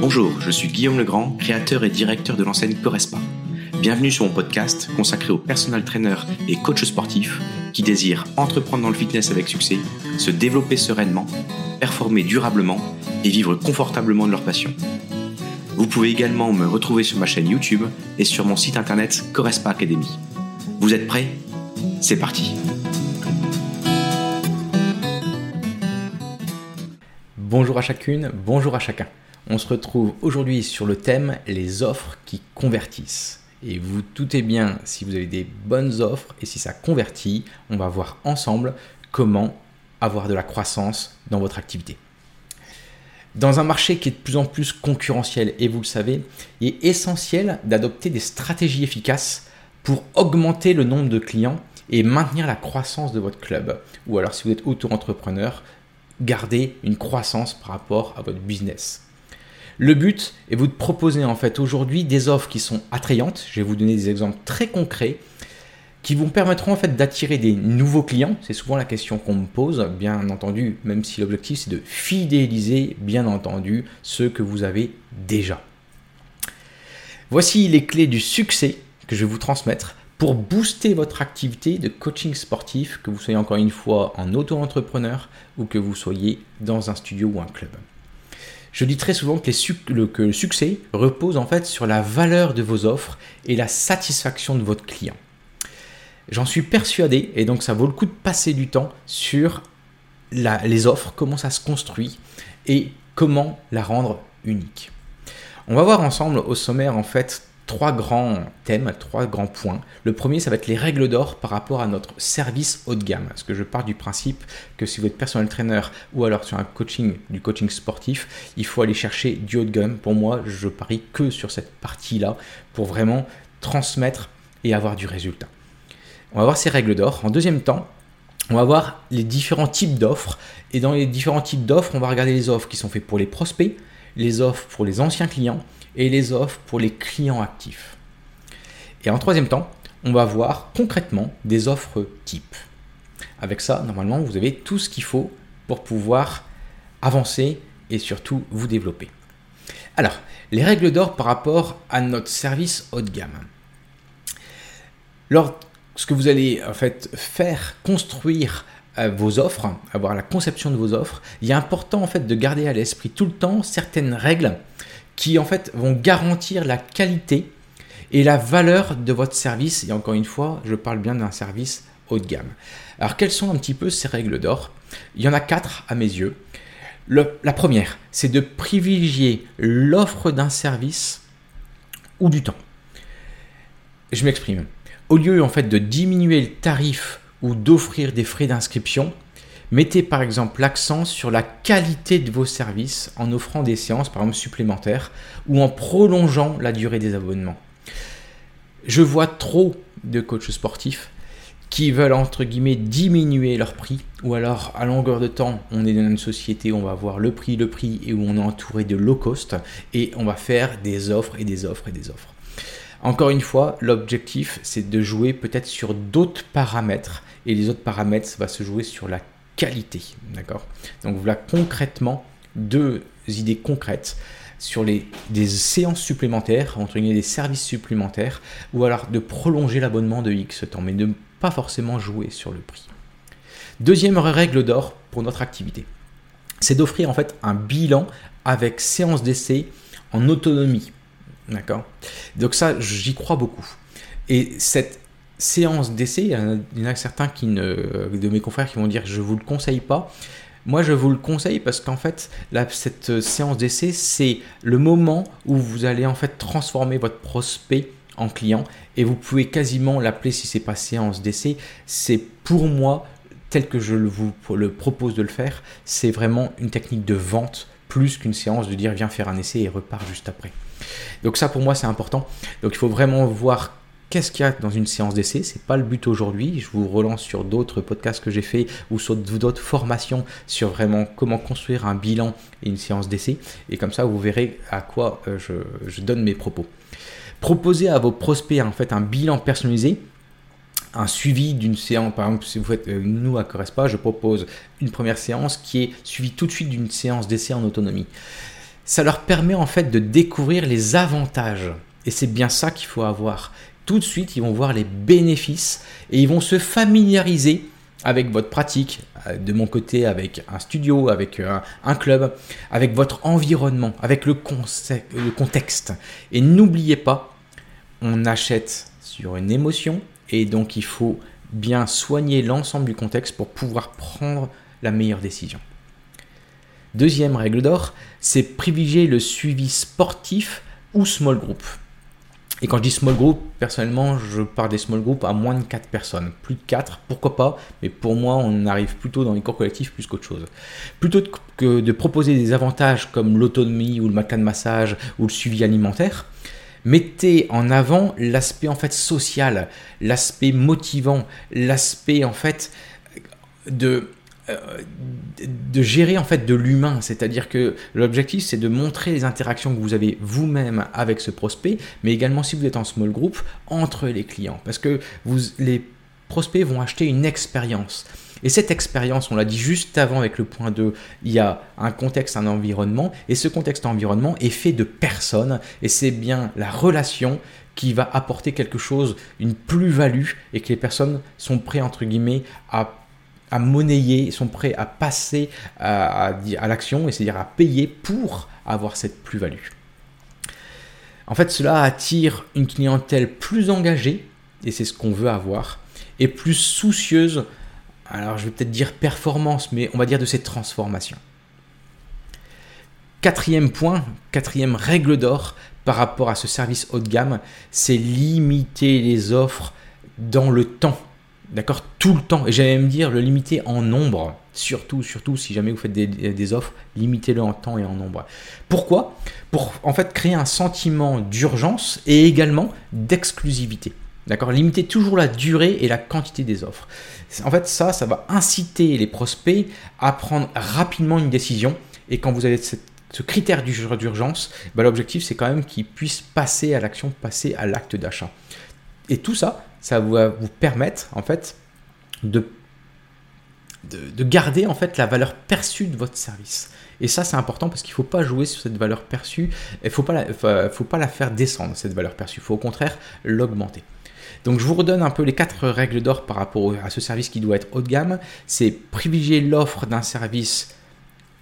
Bonjour, je suis Guillaume Legrand, créateur et directeur de l'enseigne Correspa. Bienvenue sur mon podcast consacré aux personal trainers et coachs sportifs qui désirent entreprendre dans le fitness avec succès, se développer sereinement, performer durablement et vivre confortablement de leur passion. Vous pouvez également me retrouver sur ma chaîne YouTube et sur mon site internet Correspa Academy. Vous êtes prêts? C'est parti Bonjour à chacune, bonjour à chacun. On se retrouve aujourd'hui sur le thème les offres qui convertissent. Et vous doutez bien, si vous avez des bonnes offres et si ça convertit, on va voir ensemble comment avoir de la croissance dans votre activité. Dans un marché qui est de plus en plus concurrentiel, et vous le savez, il est essentiel d'adopter des stratégies efficaces pour augmenter le nombre de clients et maintenir la croissance de votre club. Ou alors si vous êtes auto-entrepreneur, garder une croissance par rapport à votre business. Le but est vous de proposer en fait aujourd'hui des offres qui sont attrayantes. Je vais vous donner des exemples très concrets qui vous permettront en fait d'attirer des nouveaux clients. C'est souvent la question qu'on me pose, bien entendu, même si l'objectif c'est de fidéliser bien entendu ceux que vous avez déjà. Voici les clés du succès que je vais vous transmettre pour booster votre activité de coaching sportif, que vous soyez encore une fois en auto-entrepreneur ou que vous soyez dans un studio ou un club. Je dis très souvent que, le, succès repose en fait sur la valeur de vos offres et la satisfaction de votre client. J'en suis persuadé et donc ça vaut le coup de passer du temps sur les offres, comment ça se construit et comment la rendre unique. On va voir ensemble au sommaire en fait trois grands thèmes, trois grands points. Le premier, ça va être les règles d'or par rapport à notre service haut de gamme. Parce que je pars du principe que si vous êtes personnel trainer ou alors sur un coaching, du coaching sportif, il faut aller chercher du haut de gamme. Pour moi, je parie que sur cette partie-là pour vraiment transmettre et avoir du résultat. On va voir ces règles d'or. En deuxième temps, on va voir les différents types d'offres. Et dans les différents types d'offres, on va regarder les offres qui sont faites pour les prospects, les offres pour les anciens clients et les offres pour les clients actifs. Et en troisième temps, on va voir concrètement des offres types. Avec ça, normalement, vous avez tout ce qu'il faut pour pouvoir avancer et surtout vous développer. Alors, les règles d'or par rapport à notre service haut de gamme. Lorsque vous allez en fait faire construire vos offres, avoir la conception de vos offres, il est important en fait de garder à l'esprit tout le temps certaines règles qui en fait vont garantir la qualité et la valeur de votre service. Et encore une fois, je parle bien d'un service haut de gamme. Alors quelles sont un petit peu ces règles d'or? Il y en a quatre à mes yeux. la première, c'est de privilégier l'offre d'un service ou du temps. Je m'exprime. Au lieu en fait de diminuer le tarif ou d'offrir des frais d'inscription, Mettez par exemple l'accent sur la qualité de vos services en offrant des séances par exemple supplémentaires ou en prolongeant la durée des abonnements. Je vois trop de coachs sportifs qui veulent entre guillemets diminuer leur prix ou alors à longueur de temps on est dans une société où on va voir le prix le prix et où on est entouré de low cost et on va faire des offres et des offres et des offres. Encore une fois, l'objectif c'est de jouer peut-être sur d'autres paramètres et les autres paramètres ça va se jouer sur la qualité. D'accord? Donc voilà concrètement deux idées concrètes sur les, des séances supplémentaires, entre guillemets des services supplémentaires, ou alors de prolonger l'abonnement de X temps, mais ne pas forcément jouer sur le prix. Deuxième règle d'or pour notre activité, c'est d'offrir en fait un bilan avec séance d'essai en autonomie. D'accord Donc ça, j'y crois beaucoup. Et cette séance d'essai, il y en a certains qui ne, de mes confrères qui vont dire je vous le conseille pas. Moi, je vous le conseille parce qu'en fait, cette séance d'essai, c'est le moment où vous allez en fait transformer votre prospect en client et vous pouvez quasiment l'appeler si c'est pas séance d'essai. C'est pour moi tel que je vous le propose de le faire, c'est vraiment une technique de vente plus qu'une séance de dire viens faire un essai et repars juste après. Donc ça pour moi c'est important. Donc il faut vraiment voir qu'est-ce qu'il y a dans une séance d'essai. C'est pas le but aujourd'hui. Je vous relance sur d'autres podcasts que j'ai fait ou sur d'autres formations sur vraiment comment construire un bilan et une séance d'essai. Et comme ça, vous verrez à quoi euh, je, donne mes propos. Proposez à vos prospects en fait un bilan personnalisé un suivi d'une séance. Par exemple, si vous faites euh, nous à Correspa, je propose une première séance qui est suivie tout de suite d'une séance d'essai en autonomie. Ça leur permet en fait de découvrir les avantages. Et c'est bien ça qu'il faut avoir. Tout de suite, ils vont voir les bénéfices et ils vont se familiariser avec votre pratique, euh, de mon côté avec un studio, avec euh, un, club, avec votre environnement, avec le, le contexte. Et n'oubliez pas, on achète sur une émotion, et donc il faut bien soigner l'ensemble du contexte pour pouvoir prendre la meilleure décision. Deuxième règle d'or, c'est privilégier le suivi sportif ou small group. Et quand je dis small group, personnellement, je parle des small groups à moins de 4 personnes. Plus de 4, pourquoi pas, mais pour moi, on arrive plutôt dans les cours collectifs plus qu'autre chose. Plutôt que de proposer des avantages comme l'autonomie ou le matin de massage ou le suivi alimentaire, mettez en avant l'aspect en fait social, l'aspect motivant, l'aspect en fait de de gérer en fait de l'humain, c'est-à-dire que l'objectif c'est de montrer les interactions que vous avez vous-même avec ce prospect, mais également si vous êtes en small group entre les clients, parce que vous les prospects vont acheter une expérience. Et cette expérience, on l'a dit juste avant avec le point 2, il y a un contexte, un environnement, et ce contexte, environnement est fait de personnes, et c'est bien la relation qui va apporter quelque chose, une plus-value, et que les personnes sont prêtes, entre guillemets, à, à monnayer, sont prêts à passer à, l'action, et c'est-à-dire à payer pour avoir cette plus-value. En fait, cela attire une clientèle plus engagée, et c'est ce qu'on veut avoir, et plus soucieuse alors je vais peut-être dire performance, mais on va dire de cette transformation. Quatrième point, quatrième règle d'or par rapport à ce service haut de gamme, c'est limiter les offres dans le temps. D'accord Tout le temps. Et j'allais me dire le limiter en nombre. Surtout, surtout si jamais vous faites des, offres, limitez-le en temps et en nombre. Pourquoi? Pour en fait créer un sentiment d'urgence et également d'exclusivité. D'accord? Limiter toujours la durée et la quantité des offres. En fait, ça, ça va inciter les prospects à prendre rapidement une décision. Et quand vous avez ce critère d'urgence, bah, l'objectif, c'est quand même qu'ils puissent passer à l'action, passer à l'acte d'achat. Et tout ça, ça va vous permettre, en fait, de, de, garder, en fait, la valeur perçue de votre service. Et ça, c'est important parce qu'il ne faut pas jouer sur cette valeur perçue. Il ne faut, faut pas la faire descendre, cette valeur perçue. Il faut au contraire l'augmenter. Donc je vous redonne un peu les quatre règles d'or par rapport à ce service qui doit être haut de gamme. C'est privilégier l'offre d'un service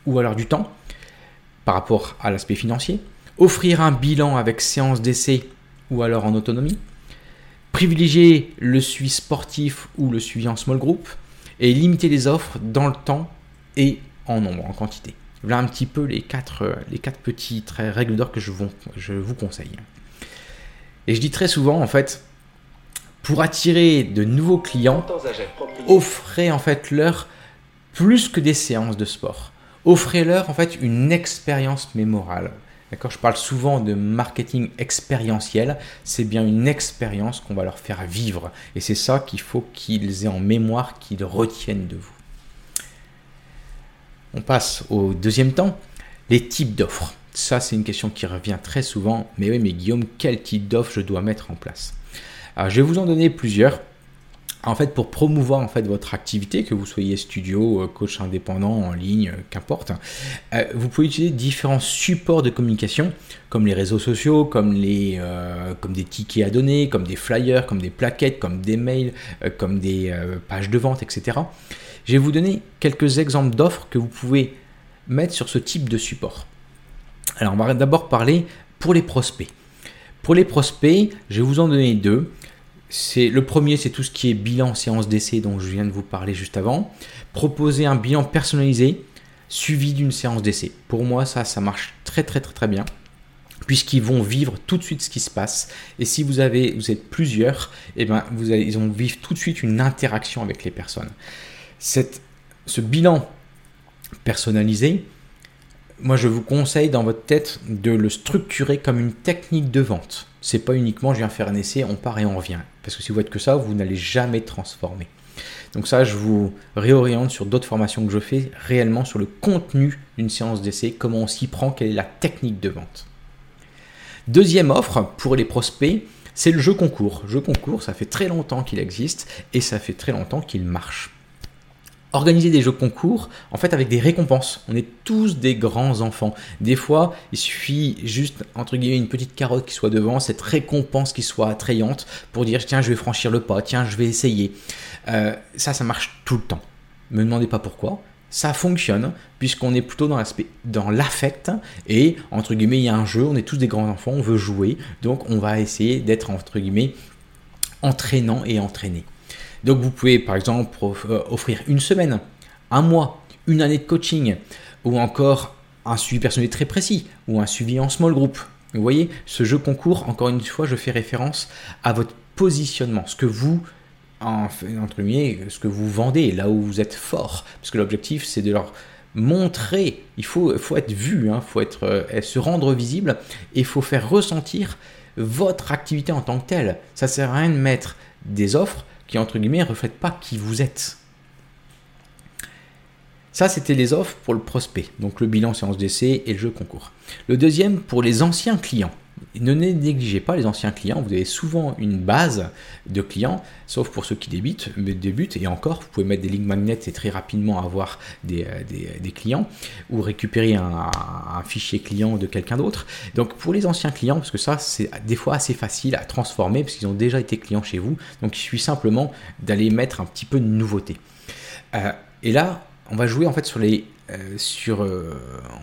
ou alors du temps par rapport à l'aspect financier. Offrir un bilan avec séance d'essai ou alors en autonomie. Privilégier le suivi sportif ou le suivi en small group. Et limiter les offres dans le temps et en nombre, en quantité. Voilà un petit peu les quatre, les petites règles d'or que je vous, je vous conseille. Et je dis très souvent, en fait, pour attirer de nouveaux clients, offrez en fait leur plus que des séances de sport. Offrez-leur en fait une expérience mémorable. D'accord Je parle souvent de marketing expérientiel. C'est bien une expérience qu'on va leur faire vivre. Et c'est ça qu'il faut qu'ils aient en mémoire, qu'ils retiennent de vous. On passe au deuxième temps, les types d'offres. Ça, c'est une question qui revient très souvent. Mais oui, mais Guillaume, quel type d'offre je dois mettre en place? Alors, je vais vous en donner plusieurs. En fait, pour promouvoir votre activité, que vous soyez studio, euh, coach indépendant, en ligne, euh, qu'importe, euh, vous pouvez utiliser différents supports de communication, comme les réseaux sociaux, comme des tickets à donner, comme des flyers, comme des plaquettes, comme des mails, comme des pages de vente, etc. Je vais vous donner quelques exemples d'offres que vous pouvez mettre sur ce type de support. Alors, on va d'abord parler pour les prospects. Pour les prospects, je vais vous en donner deux le premier, c'est tout ce qui est bilan séance d'essai dont je viens de vous parler juste avant. Proposer un bilan personnalisé suivi d'une séance d'essai. Pour moi, ça, ça marche très très très très bien puisqu'ils vont vivre tout de suite ce qui se passe. Et si vous avez, vous êtes plusieurs, eh ben, vous ils vont vivre tout de suite une interaction avec les personnes. Ce bilan personnalisé, moi je vous conseille dans votre tête de le structurer comme une technique de vente. C'est pas uniquement je viens faire un essai, on part et on revient. Parce que si vous êtes que ça, vous n'allez jamais transformer. Donc ça, je vous réoriente sur d'autres formations que je fais réellement sur le contenu d'une séance d'essai, comment on s'y prend, quelle est la technique de vente. Deuxième offre pour les prospects, c'est le jeu concours. jeu concours, ça fait très longtemps qu'il existe et ça fait très longtemps qu'il marche. Organiser des jeux concours, en fait, avec des récompenses. On est tous des grands enfants. Des fois, il suffit juste, entre guillemets, une petite carotte qui soit devant, cette récompense qui soit attrayante pour dire, tiens, je vais franchir le pas, tiens, je vais essayer. Euh, ça, ça marche tout le temps. Me demandez pas pourquoi ça fonctionne puisqu'on est plutôt dans l'aspect dans l'affect et entre guillemets il y a un jeu, on est tous des grands enfants, on veut jouer, donc on va essayer d'être entre guillemets entraînant et entraîné. Donc vous pouvez par exemple euh, offrir une semaine, un mois, une année de coaching ou encore un suivi personnel très précis ou un suivi en small group. Vous voyez, ce jeu concours, encore une fois, je fais référence à votre positionnement, ce que vous entre guillemets, ce que vous vendez, là où vous êtes fort. Parce que l'objectif, c'est de leur montrer, il faut, faut être vu, il hein, faut être, euh, se rendre visible et il faut faire ressentir votre activité en tant que telle. Ça sert à rien de mettre des offres qui, entre guillemets, ne reflètent pas qui vous êtes. Ça, c'était les offres pour le prospect, donc le bilan séance d'essai et le jeu concours. Le deuxième, pour les anciens clients ne négligez pas les anciens clients. Vous avez souvent une base de clients, sauf pour ceux qui débutent, débutent et encore, vous pouvez mettre des lignes magnets et très rapidement avoir des, euh, clients ou récupérer un, fichier client de quelqu'un d'autre. Donc pour les anciens clients, parce que ça c'est des fois assez facile à transformer parce qu'ils ont déjà été clients chez vous, donc il suffit simplement d'aller mettre un petit peu de nouveauté. Euh, et là, on va jouer en fait sur les, euh, sur,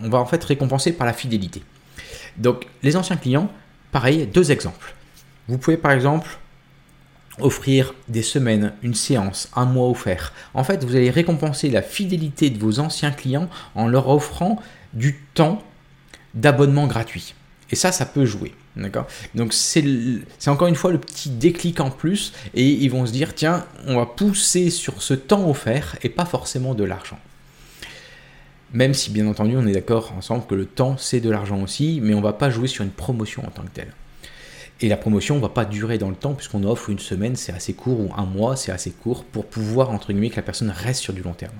on va en fait récompenser par la fidélité. Donc les anciens clients, pareil, deux exemples. Vous pouvez par exemple offrir des semaines, une séance, un mois offert. En fait, vous allez récompenser la fidélité de vos anciens clients en leur offrant du temps d'abonnement gratuit. Et ça, ça peut jouer. Donc, c'est encore une fois le petit déclic en plus. Et ils vont se dire tiens, on va pousser sur ce temps offert et pas forcément de l'argent. Même si bien entendu on est d'accord ensemble que le temps c'est de l'argent aussi, mais on ne va pas jouer sur une promotion en tant que telle. Et la promotion ne va pas durer dans le temps puisqu'on offre une semaine, c'est assez court, ou un mois, c'est assez court pour pouvoir entre guillemets que la personne reste sur du long terme.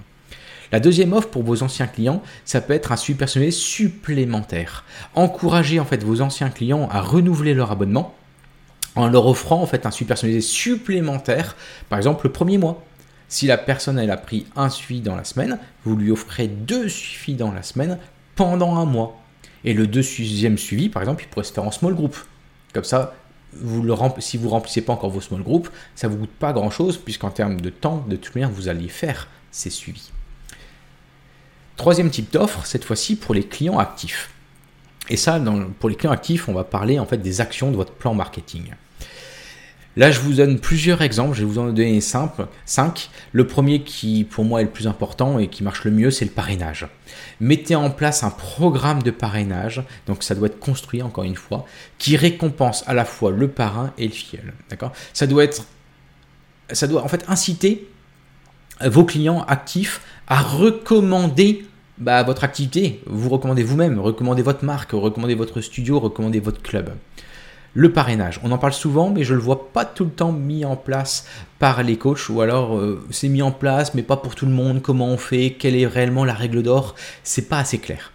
La deuxième offre pour vos anciens clients, ça peut être un suivi personnel supplémentaire. Encouragez en fait vos anciens clients à renouveler leur abonnement en leur offrant en fait un suivi personnalisé supplémentaire, par exemple le premier mois. Si la personne a pris un suivi dans la semaine, vous lui offrez deux suivis dans la semaine pendant un mois. Et le deuxième suivi, par exemple, il pourrait se faire en small group. Comme ça, si vous remplissez pas encore vos small groups, ça ne vous coûte pas grand chose, puisqu'en termes de temps, de toute manière, vous allez faire ces suivis. Troisième type d'offre, cette fois-ci pour les clients actifs. Et ça, pour les clients actifs, on va parler en fait des actions de votre plan marketing. Là, je vous donne plusieurs exemples, je vais vous en donner 5. Le premier qui, pour moi, est le plus important et qui marche le mieux, c'est le parrainage. Mettez en place un programme de parrainage, donc ça doit être construit, encore une fois, qui récompense à la fois le parrain et le. D'accord? Ça doit être, ça doit en fait inciter vos clients actifs à recommander bah, votre activité. Vous recommandez vous-même, recommandez votre marque, recommandez votre studio, recommandez votre club. Le parrainage, on en parle souvent, mais je ne le vois pas tout le temps mis en place par les coachs, ou alors euh, c'est mis en place, mais pas pour tout le monde. Comment on fait? Quelle est réellement la règle d'or? C'est pas assez clair.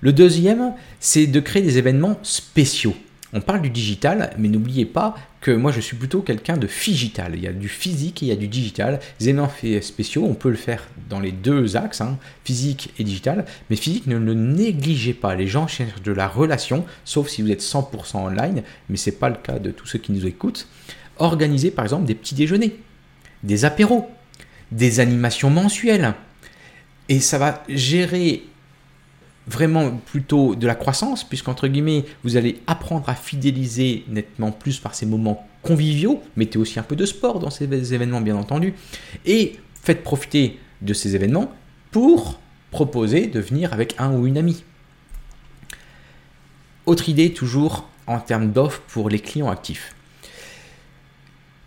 Le deuxième, c'est de créer des événements spéciaux. On parle du digital, mais n'oubliez pas que moi je suis plutôt quelqu'un de figital. Il y a du physique et il y a du digital. Les événements spéciaux, on peut le faire dans les deux axes, hein, physique et digital. Mais physique, ne le négligez pas. Les gens cherchent de la relation, sauf si vous êtes 100% online, mais ce n'est pas le cas de tous ceux qui nous écoutent. Organisez par exemple des petits déjeuners, des apéros, des animations mensuelles. Et ça va gérer vraiment plutôt de la croissance, puisqu'entre guillemets, vous allez apprendre à fidéliser nettement plus par ces moments conviviaux. Mettez aussi un peu de sport dans ces événements, bien entendu. Et faites profiter de ces événements pour proposer de venir avec un ou une amie. Autre idée, toujours en termes d'offres pour les clients actifs.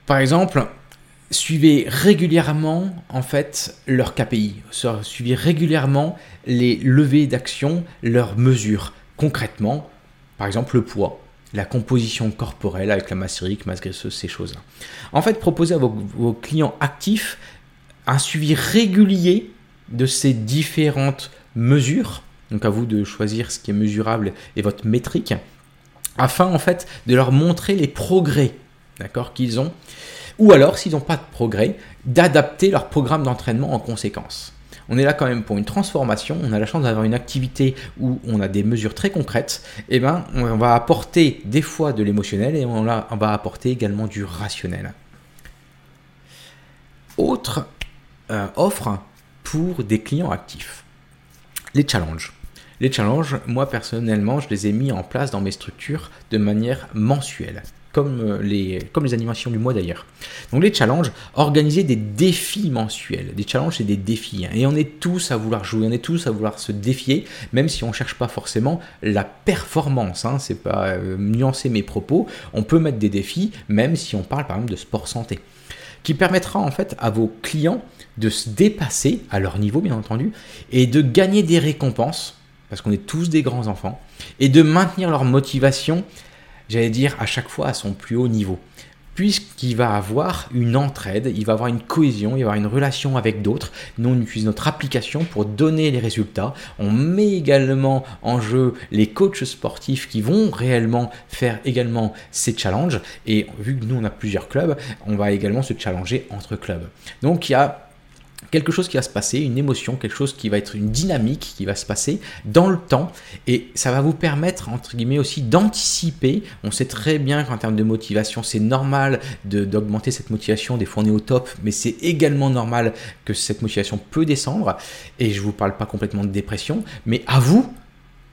Par exemple, suivez régulièrement en fait leur KPI, suivez régulièrement les levées d'action, leurs mesures. Concrètement, par exemple le poids, la composition corporelle avec la masse érique, masse graisseuse, ces choses-là. En fait, proposez à vos, clients actifs un suivi régulier de ces différentes mesures. Donc à vous de choisir ce qui est mesurable et votre métrique afin en fait de leur montrer les progrès d'accord, qu'ils ont, ou alors s'ils n'ont pas de progrès, d'adapter leur programme d'entraînement en conséquence. On est là quand même pour une transformation, on a la chance d'avoir une activité où on a des mesures très concrètes, et eh ben on va apporter des fois de l'émotionnel et on, va apporter également du rationnel. Autre euh, offre pour des clients actifs, les challenges. Les challenges, moi personnellement, je les ai mis en place dans mes structures de manière mensuelle comme euh, les, comme les animations du mois d'ailleurs. Donc les challenges, organiser des défis mensuels. Des challenges, c'est des défis. Hein. Et on est tous à vouloir jouer, on est tous à vouloir se défier, même si on ne cherche pas forcément la performance. Hein. C'est pas euh, nuancer mes propos. On peut mettre des défis, même si on parle par exemple de sport santé. Qui permettra en fait à vos clients de se dépasser à leur niveau, bien entendu, et de gagner des récompenses, parce qu'on est tous des grands enfants, et de maintenir leur motivation j'allais dire, à chaque fois à son plus haut niveau. Puisqu'il va avoir une entraide, il va avoir une cohésion, il va avoir une relation avec d'autres. Nous, on utilise notre application pour donner les résultats. On met également en jeu les coachs sportifs qui vont réellement faire également ces challenges. Et vu que nous, on a plusieurs clubs, on va également se challenger entre clubs. Donc, il y a quelque chose qui va se passer, une émotion, quelque chose qui va être une dynamique qui va se passer dans le temps. Et ça va vous permettre entre guillemets aussi d'anticiper. On sait très bien qu'en termes de motivation, c'est normal d'augmenter cette motivation, des fois on est au top, mais c'est également normal que cette motivation peut descendre. Et je vous parle pas complètement de dépression, mais à vous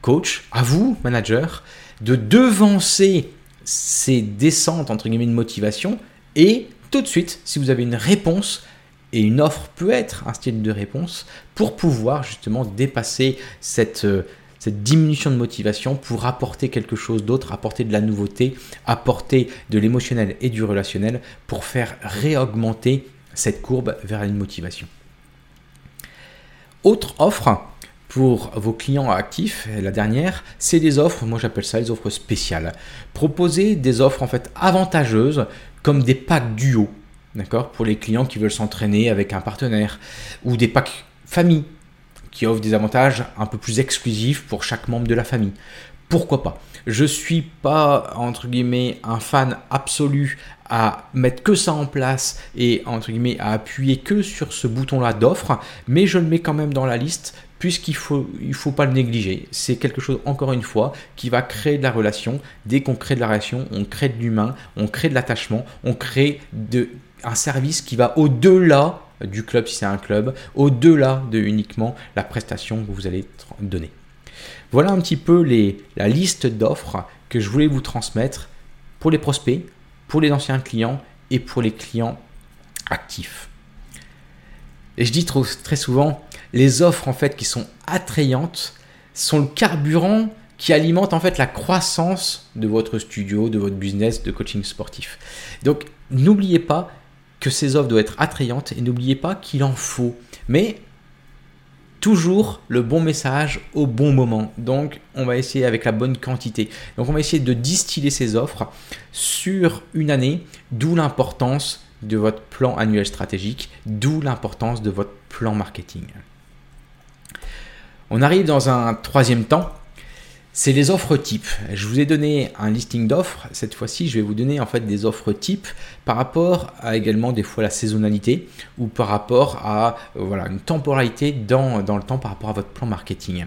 coach, à vous manager de devancer ces descentes entre guillemets de motivation. Et tout de suite, si vous avez une réponse, et une offre peut être un style de réponse pour pouvoir justement dépasser cette, euh, cette diminution de motivation pour apporter quelque chose d'autre, apporter de la nouveauté, apporter de l'émotionnel et du relationnel pour faire réaugmenter cette courbe vers une motivation. Autre offre pour vos clients actifs, la dernière, c'est des offres, moi j'appelle ça les offres spéciales. Proposer des offres en fait avantageuses comme des packs duo d'accord, pour les clients qui veulent s'entraîner avec un partenaire, ou des packs famille qui offrent des avantages un peu plus exclusifs pour chaque membre de la famille. Pourquoi pas? Je suis pas entre guillemets un fan absolu à mettre que ça en place et entre guillemets à appuyer que sur ce bouton-là d'offre, mais je le mets quand même dans la liste puisqu'il faut il faut pas le négliger. C'est quelque chose encore une fois qui va créer de la relation. Dès qu'on crée de la relation, on crée de l'humain, on crée de l'attachement, on crée de un service qui va au-delà du club si c'est un club, au-delà de uniquement la prestation que vous allez donner. Voilà un petit peu les, la liste d'offres que je voulais vous transmettre pour les prospects, pour les anciens clients et pour les clients actifs. Et je dis très souvent, les offres en fait qui sont attrayantes sont le carburant qui alimente en fait la croissance de votre studio, de votre business de coaching sportif. Donc n'oubliez pas que ces offres doivent être attrayantes et n'oubliez pas qu'il en faut. Mais toujours le bon message au bon moment. Donc, on va essayer avec la bonne quantité. Donc, on va essayer de distiller ces offres sur une année, d'où l'importance de votre plan annuel stratégique, d'où l'importance de votre plan marketing. On arrive dans un troisième temps c'est les offres types. Je vous ai donné un listing d'offres. Cette fois-ci, je vais vous donner en fait des offres types par rapport à également des fois la saisonnalité ou par rapport à euh, voilà, une temporalité dans, dans le temps par rapport à votre plan marketing.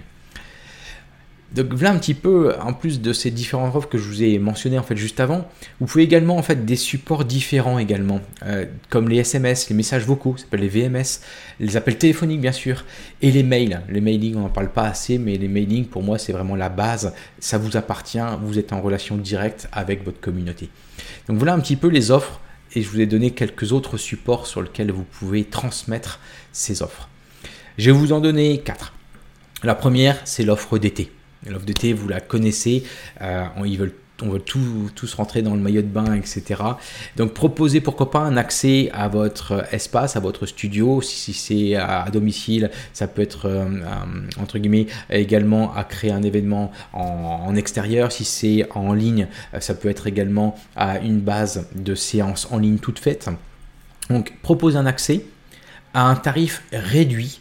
Donc voilà un petit peu, en plus de ces différentes offres que je vous ai mentionnées en fait juste avant, vous pouvez également en fait des supports différents également, euh, comme les SMS, les messages vocaux, ça s'appelle les VMS, les appels téléphoniques bien sûr, et les mails. Les mailings, on n'en parle pas assez, mais les mailings pour moi c'est vraiment la base. Ça vous appartient, vous êtes en relation directe avec votre communauté. Donc voilà un petit peu les offres, et je vous ai donné quelques autres supports sur lesquels vous pouvez transmettre ces offres. Je vais vous en donner quatre. La première, c'est l'offre d'été. L'offre d'été, vous la connaissez. Euh, veulent on veut tous rentrer dans le maillot de bain, etc. Donc proposez pourquoi pas un accès à votre espace, à votre studio. Si, c'est à, domicile, ça peut être euh, euh, entre guillemets également à créer un événement en, extérieur. Si c'est en ligne, ça peut être également à une base de séance en ligne toute faite. Donc proposez un accès à un tarif réduit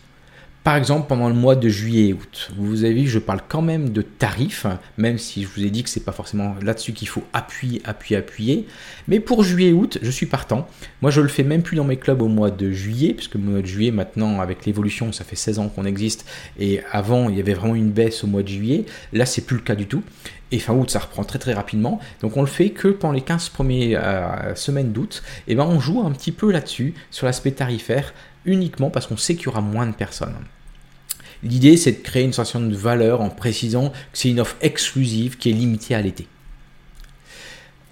Par exemple, pendant le mois de juillet et août, vous avez vu, je parle quand même de tarifs, même si je vous ai dit que c'est pas forcément là-dessus qu'il faut appuyer, appuyer, appuyer. Mais pour juillet et août, je suis partant. Moi, je le fais même plus dans mes clubs au mois de juillet, puisque le mois de juillet, maintenant, avec l'évolution, ça fait 16 ans qu'on existe. Et avant, il y avait vraiment une baisse au mois de juillet. Là, c'est plus le cas du tout. Et fin août, ça reprend très très rapidement. Donc on le fait que pendant les 15 premières euh, semaines d'août. Et ben on joue un petit peu là-dessus, sur l'aspect tarifaire, uniquement parce qu'on sait qu'il y aura moins de personnes. L'idée, c'est de créer une sensation de valeur en précisant que c'est une offre exclusive qui est limitée à l'été.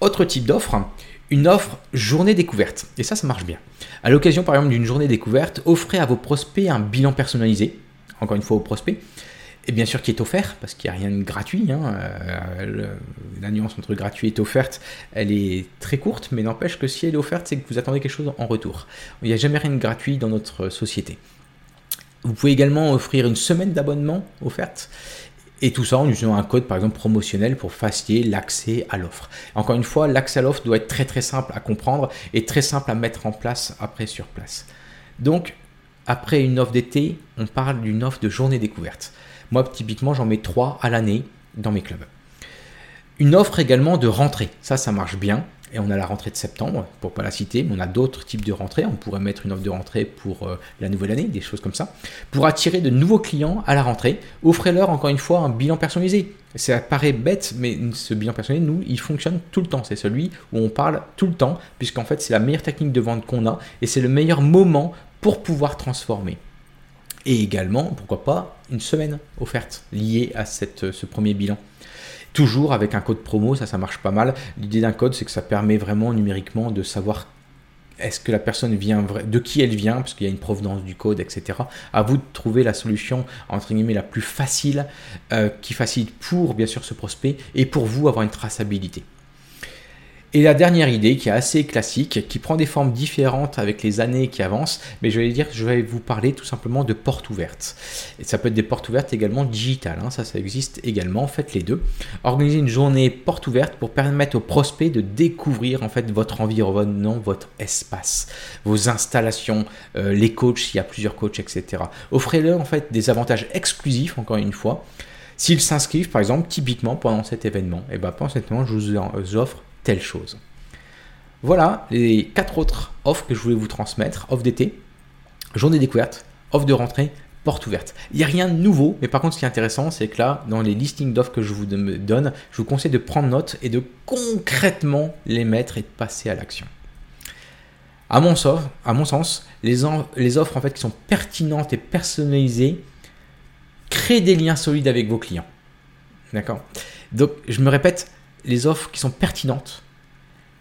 Autre type d'offre, une offre journée découverte. Et ça, ça marche bien. À l'occasion, par exemple, d'une journée découverte, offrez à vos prospects un bilan personnalisé. Encore une fois, aux prospects. Et bien sûr, qui est offert, parce qu'il n'y a rien de gratuit. Hein. Euh, la nuance entre gratuit et offerte, elle est très courte, mais n'empêche que si elle est offerte, c'est que vous attendez quelque chose en retour. Il n'y a jamais rien de gratuit dans notre société. Vous pouvez également offrir une semaine d'abonnement offerte. Et tout ça en utilisant un code, par exemple, promotionnel pour faciliter l'accès à l'offre. Encore une fois, l'accès à l'offre doit être très très simple à comprendre et très simple à mettre en place après sur place. Donc, après une offre d'été, on parle d'une offre de journée découverte. Moi, typiquement, j'en mets trois à l'année dans mes clubs. Une offre également de rentrée. Ça, ça marche bien. Et on a la rentrée de septembre, pour pas la citer, mais on a d'autres types de rentrées. On pourrait mettre une offre de rentrée pour euh, la nouvelle année, des choses comme ça. Pour attirer de nouveaux clients à la rentrée, offrez-leur encore une fois un bilan personnalisé. Ça paraît bête, mais ce bilan personnalisé, nous, il fonctionne tout le temps. C'est celui où on parle tout le temps, puisqu'en fait, c'est la meilleure technique de vente qu'on a et c'est le meilleur moment pour pouvoir transformer. Et également, pourquoi pas, une semaine offerte liée à ce premier bilan. Toujours avec un code promo, ça, ça marche pas mal. L'idée d'un code, c'est que ça permet vraiment numériquement de savoir est-ce que la personne vient, de qui elle vient, parce qu'il y a une provenance du code, etc. À vous de trouver la solution, entre guillemets, la plus facile, euh, qui facilite pour, bien sûr, ce prospect, et pour vous avoir une traçabilité. Et la dernière idée qui est assez classique, qui prend des formes différentes avec les années qui avancent, mais je vais vous parler tout simplement de portes ouvertes. Et ça peut être des portes ouvertes également digitales, hein, ça, ça existe également, faites les deux. Organisez une journée porte ouverte pour permettre aux prospects de découvrir en fait votre environnement, votre espace, vos installations, euh, les coachs, s'il y a plusieurs coachs, etc. Offrez-leur en fait des avantages exclusifs, encore une fois. S'ils s'inscrivent, par exemple, typiquement pendant cet événement, et eh ben pendant cet événement, je vous offre chose. Voilà les quatre autres offres que je voulais vous transmettre. Offre d'été, journée découverte, offre de rentrée, porte ouverte. Il n'y a rien de nouveau, mais par contre ce qui est intéressant, c'est que là, dans les listings d'offres que je vous donne, je vous conseille de prendre note et de concrètement les mettre et de passer à l'action. À mon, sens, à mon sens, les offres en fait qui sont pertinentes et personnalisées créent des liens solides avec vos clients. D'accord? Donc, je me répète, les offres qui sont pertinentes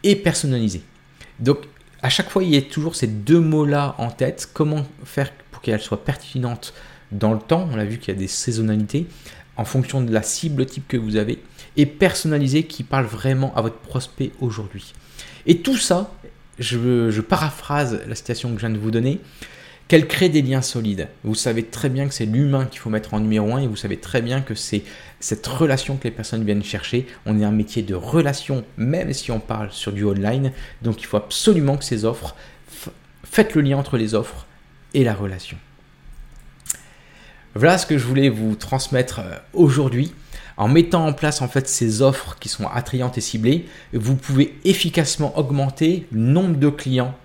et personnalisées. Donc, à chaque fois, il y a toujours ces deux mots-là en tête. Comment faire pour qu'elles soient pertinentes dans le temps? On a vu qu'il y a des saisonnalités en fonction de la cible type que vous avez et personnalisées qui parlent vraiment à votre prospect aujourd'hui. Et tout ça, je, je paraphrase la citation que je viens de vous donner, qu'elle crée des liens solides. Vous savez très bien que c'est l'humain qu'il faut mettre en numéro un et vous savez très bien que c'est cette relation que les personnes viennent chercher. On est un métier de relation, même si on parle sur du online. Donc il faut absolument que ces offres, faites le lien entre les offres et la relation. Voilà ce que je voulais vous transmettre euh, aujourd'hui. En mettant en place en fait ces offres qui sont attrayantes et ciblées, vous pouvez efficacement augmenter le nombre de clients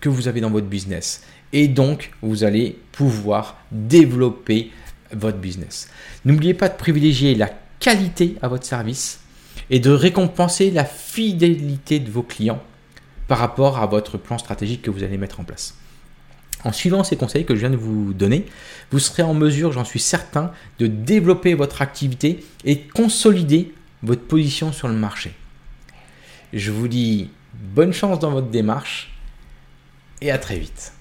que vous avez dans votre business et donc vous allez pouvoir développer votre business. N'oubliez pas de privilégier la qualité à votre service et de récompenser la fidélité de vos clients par rapport à votre plan stratégique que vous allez mettre en place. En suivant ces conseils que je viens de vous donner, vous serez en mesure, j'en suis certain, de développer votre activité et consolider votre position sur le marché. Je vous dis bonne chance dans votre démarche et à très vite.